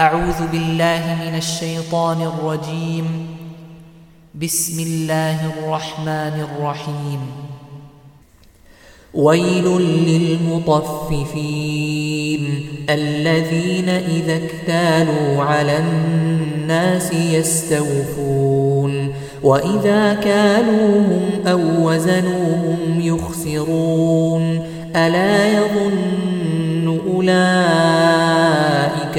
أعوذ بالله من الشيطان الرجيم. بسم الله الرحمن الرحيم. ويل للمطففين الذين إذا اكتالوا على الناس يستوفون وإذا كالوهم أو وزنوهم يخسرون. ألا يظن أولئك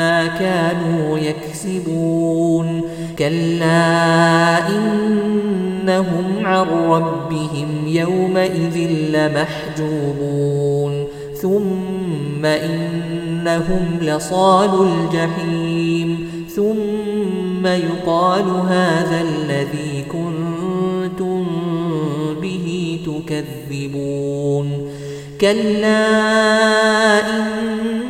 ما كانوا يكسبون. كلا إنهم عن ربهم يومئذ لمحجوبون. ثم إنهم لصال الجحيم. ثم يقال هذا الذي كنتم به تكذبون. كلا إن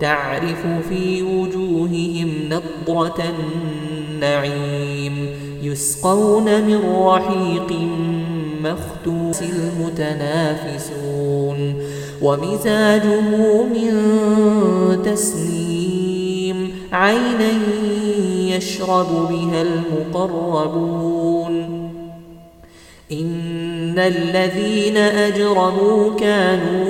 تعرف في وجوههم نضرة النعيم يسقون من رحيق مختوس المتنافسون ومزاجه من تسنيم عينا يشرب بها المقربون إن الذين أجرموا كانوا